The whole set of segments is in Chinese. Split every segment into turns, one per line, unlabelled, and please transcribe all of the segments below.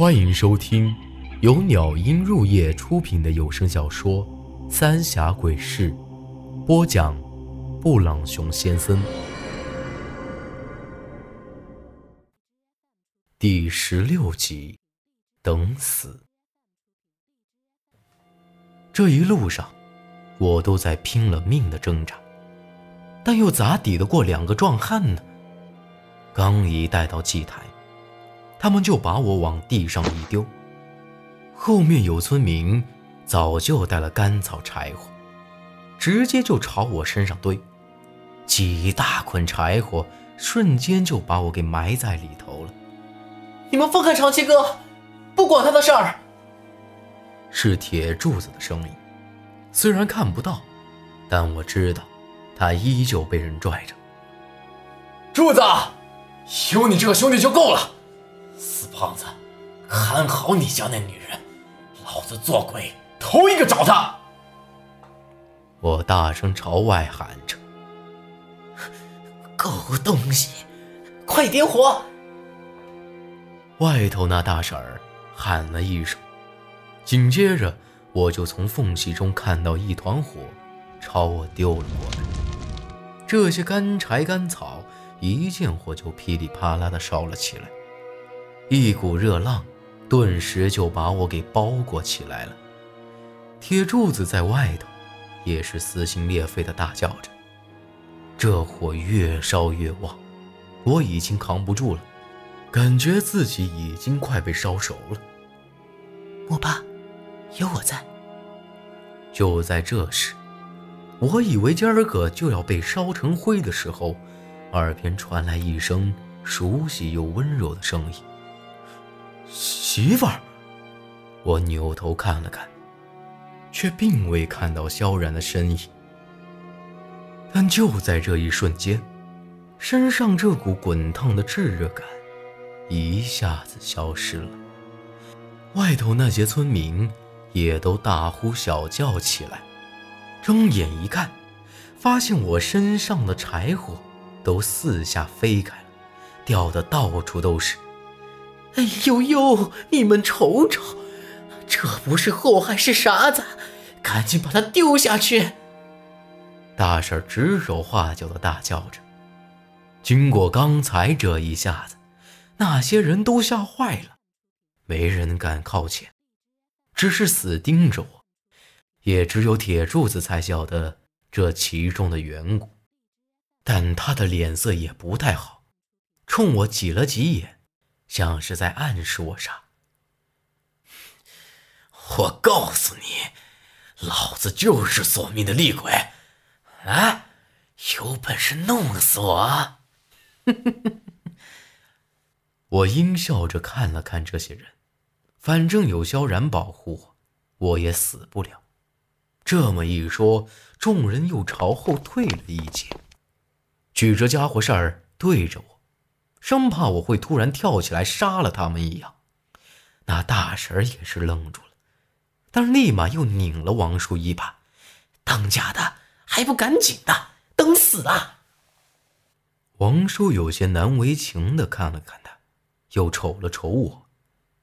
欢迎收听由鸟音入夜出品的有声小说《三峡鬼事》，播讲：布朗熊先生。第十六集，等死。这一路上，我都在拼了命的挣扎，但又咋抵得过两个壮汉呢？刚一带到祭台。他们就把我往地上一丢，后面有村民早就带了干草柴火，直接就朝我身上堆，几大捆柴火瞬间就把我给埋在里头了。
你们放开长七哥，不管他的事儿。
是铁柱子的声音，虽然看不到，但我知道，他依旧被人拽着。
柱子，有你这个兄弟就够了。死胖子，看好你家那女人，老子做鬼头一个找她！
我大声朝外喊着：“
狗东西，快点火！”
外头那大婶儿喊了一声，紧接着我就从缝隙中看到一团火朝我丢了过来。这些干柴干草一见火就噼里啪啦的烧了起来。一股热浪，顿时就把我给包裹起来了。铁柱子在外头，也是撕心裂肺的大叫着。这火越烧越旺，我已经扛不住了，感觉自己已经快被烧熟了。
莫怕，有我在。
就在这时，我以为今儿个就要被烧成灰的时候，耳边传来一声熟悉又温柔的声音。媳妇儿，我扭头看了看，却并未看到萧然的身影。但就在这一瞬间，身上这股滚烫的炙热感一下子消失了。外头那些村民也都大呼小叫起来。睁眼一看，发现我身上的柴火都四下飞开了，掉的到处都是。
哎呦呦！你们瞅瞅，这不是祸害是啥子？赶紧把它丢下去！
大婶指手画脚的大叫着。经过刚才这一下子，那些人都吓坏了，没人敢靠前，只是死盯着我。也只有铁柱子才晓得这其中的缘故，但他的脸色也不太好，冲我挤了挤眼。像是在暗示我啥？
我告诉你，老子就是索命的厉鬼！啊，有本事弄死我！
我阴笑着看了看这些人，反正有萧然保护我，我也死不了。这么一说，众人又朝后退了一截，举着家伙事儿对着我。生怕我会突然跳起来杀了他们一样，那大婶儿也是愣住了，但立马又拧了王叔一把：“
当家的还不赶紧的，等死啊！”
王叔有些难为情的看了看他，又瞅了瞅我，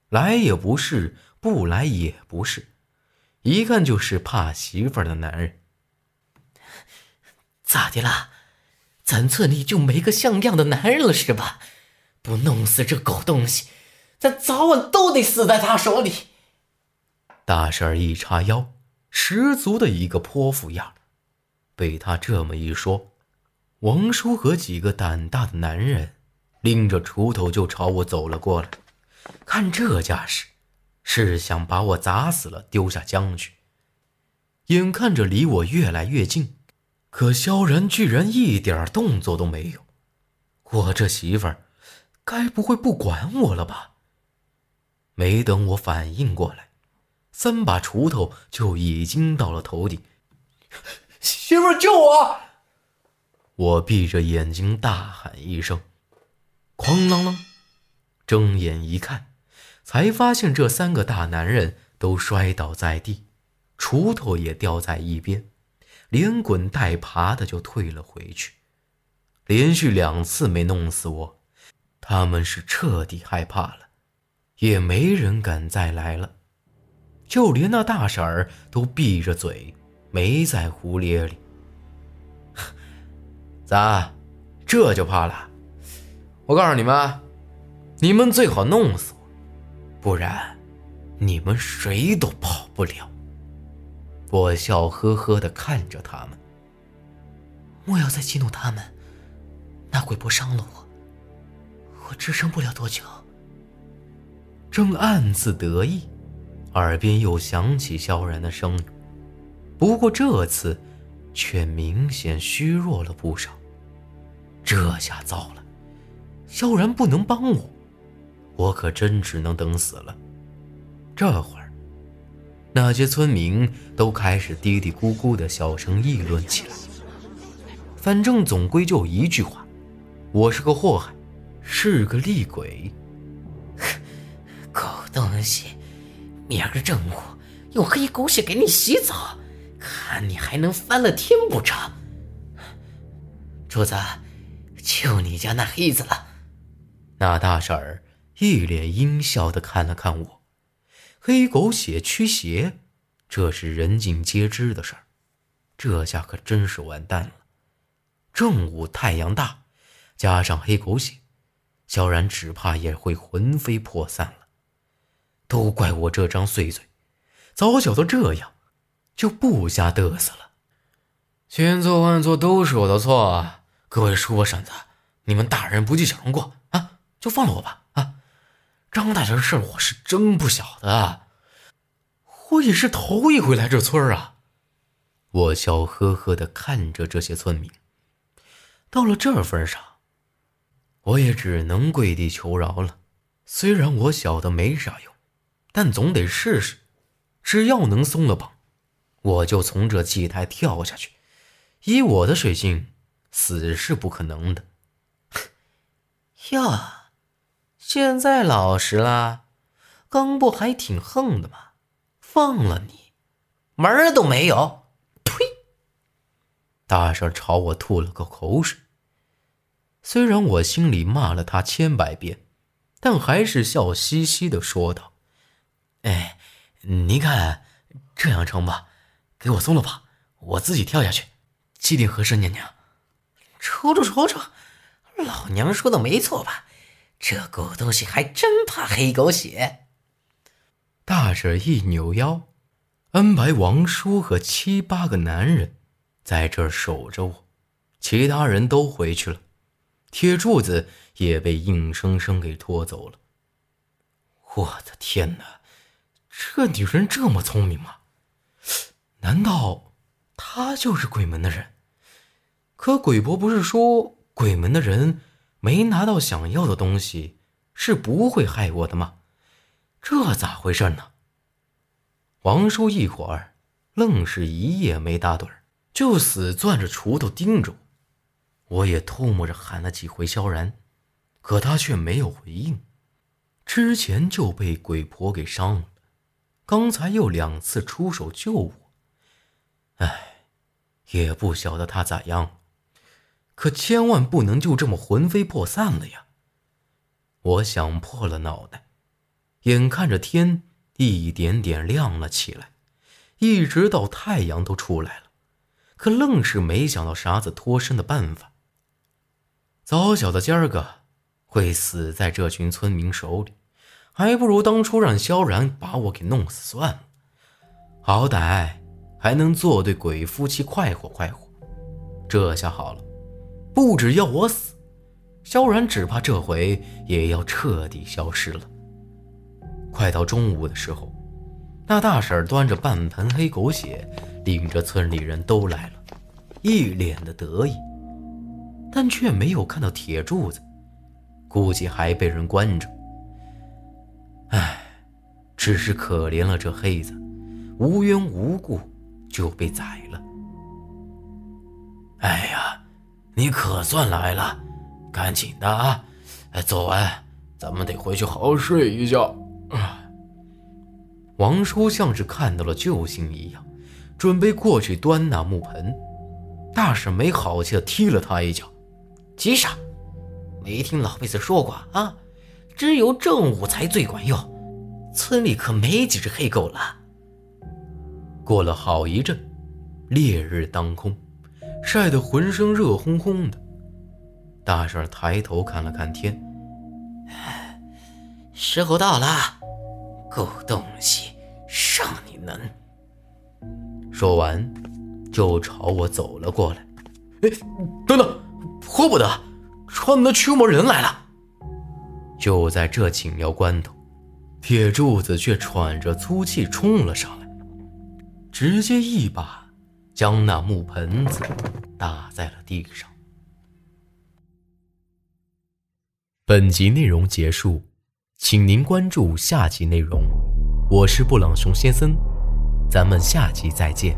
来也不是，不来也不是，一看就是怕媳妇儿的男人。
咋的啦？咱村里就没个像样的男人了是吧？不弄死这狗东西，咱早晚都得死在他手里。
大婶儿一叉腰，十足的一个泼妇样被他这么一说，王叔和几个胆大的男人拎着锄头就朝我走了过来。看这架势，是想把我砸死了丢下江去。眼看着离我越来越近。可萧然居然一点动作都没有，我这媳妇儿，该不会不管我了吧？没等我反应过来，三把锄头就已经到了头顶。
媳妇儿救我！
我闭着眼睛大喊一声，哐啷啷，睁眼一看，才发现这三个大男人都摔倒在地，锄头也掉在一边。连滚带爬的就退了回去，连续两次没弄死我，他们是彻底害怕了，也没人敢再来了，就连那大婶儿都闭着嘴，没在胡咧咧。咋，这就怕了？我告诉你们，你们最好弄死我，不然你们谁都跑不了。我笑呵呵的看着他们。
莫要再激怒他们，那鬼婆伤了我，我支撑不了多久。
正暗自得意，耳边又响起萧然的声音，不过这次却明显虚弱了不少。这下糟了，萧然不能帮我，我可真只能等死了。这会儿，那些村民都开始嘀嘀咕咕的小声议论起来。反正总归就一句话，我是个祸害，是个厉鬼。
狗东西，明儿个正午用黑狗血给你洗澡，看你还能翻了天不成？主子，就你家那黑子了。
那大婶儿一脸阴笑的看了看我，黑狗血驱邪，这是人尽皆知的事儿，这下可真是完蛋了。正午太阳大，加上黑狗血，萧然只怕也会魂飞魄散了。都怪我这张碎嘴，早晓得这样，就不瞎嘚瑟了。千错万错都是我的错，各位叔伯婶子，你们大人不计小人过啊，就放了我吧！张大人的事我是真不晓得，我也是头一回来这村啊。我笑呵呵的看着这些村民，到了这份上，我也只能跪地求饶了。虽然我晓得没啥用。但总得试试，只要能松了绑，我就从这祭台跳下去。以我的水性，死是不可能的。
哟，现在老实了，刚不还挺横的吗？放了你，门儿都没有！呸！
大婶朝我吐了个口水。虽然我心里骂了他千百遍，但还是笑嘻嘻的说道。哎，您看，这样成吧？给我松了吧，我自己跳下去，气定和珅娘娘。
瞅瞅瞅瞅，老娘说的没错吧？这狗东西还真怕黑狗血。
大婶一扭腰，安排王叔和七八个男人在这儿守着我，其他人都回去了，铁柱子也被硬生生给拖走了。我的天哪！这女人这么聪明吗？难道她就是鬼门的人？可鬼婆不是说鬼门的人没拿到想要的东西是不会害我的吗？这咋回事呢？王叔一会儿愣是一夜没打盹就死攥着锄头盯着我。我也偷摸着喊了几回萧然，可他却没有回应。之前就被鬼婆给伤了。刚才又两次出手救我，哎，也不晓得他咋样，可千万不能就这么魂飞魄散了呀！我想破了脑袋，眼看着天一点点亮了起来，一直到太阳都出来了，可愣是没想到啥子脱身的办法。早晓得今儿个会死在这群村民手里。还不如当初让萧然把我给弄死算了，好歹还能做对鬼夫妻快活快活。这下好了，不止要我死，萧然只怕这回也要彻底消失了。快到中午的时候，那大婶端着半盆黑狗血，领着村里人都来了，一脸的得意，但却没有看到铁柱子，估计还被人关着。唉，只是可怜了这黑子，无缘无故就被宰了。你可算来了，赶紧的啊！哎走完，咱们得回去好好睡一觉。王叔像是看到了救星一样，准备过去端那木盆。大婶没好气的踢了他一脚：“
急啥？没听老辈子说过啊？只有正午才最管用。村里可没几只黑狗了。
过了好一阵，烈日当空，晒得浑身热烘烘的。大婶抬头看了看天，
时候到了，狗东西，让你能！
说完，就朝我走了过来。
哎，等等，活不得，穿的驱魔人来了！
就在这紧要关头，铁柱子却喘着粗气冲了上来，直接一把将那木盆子打在了地上。本集内容结束，请您关注下集内容。我是布朗熊先生，咱们下集再见。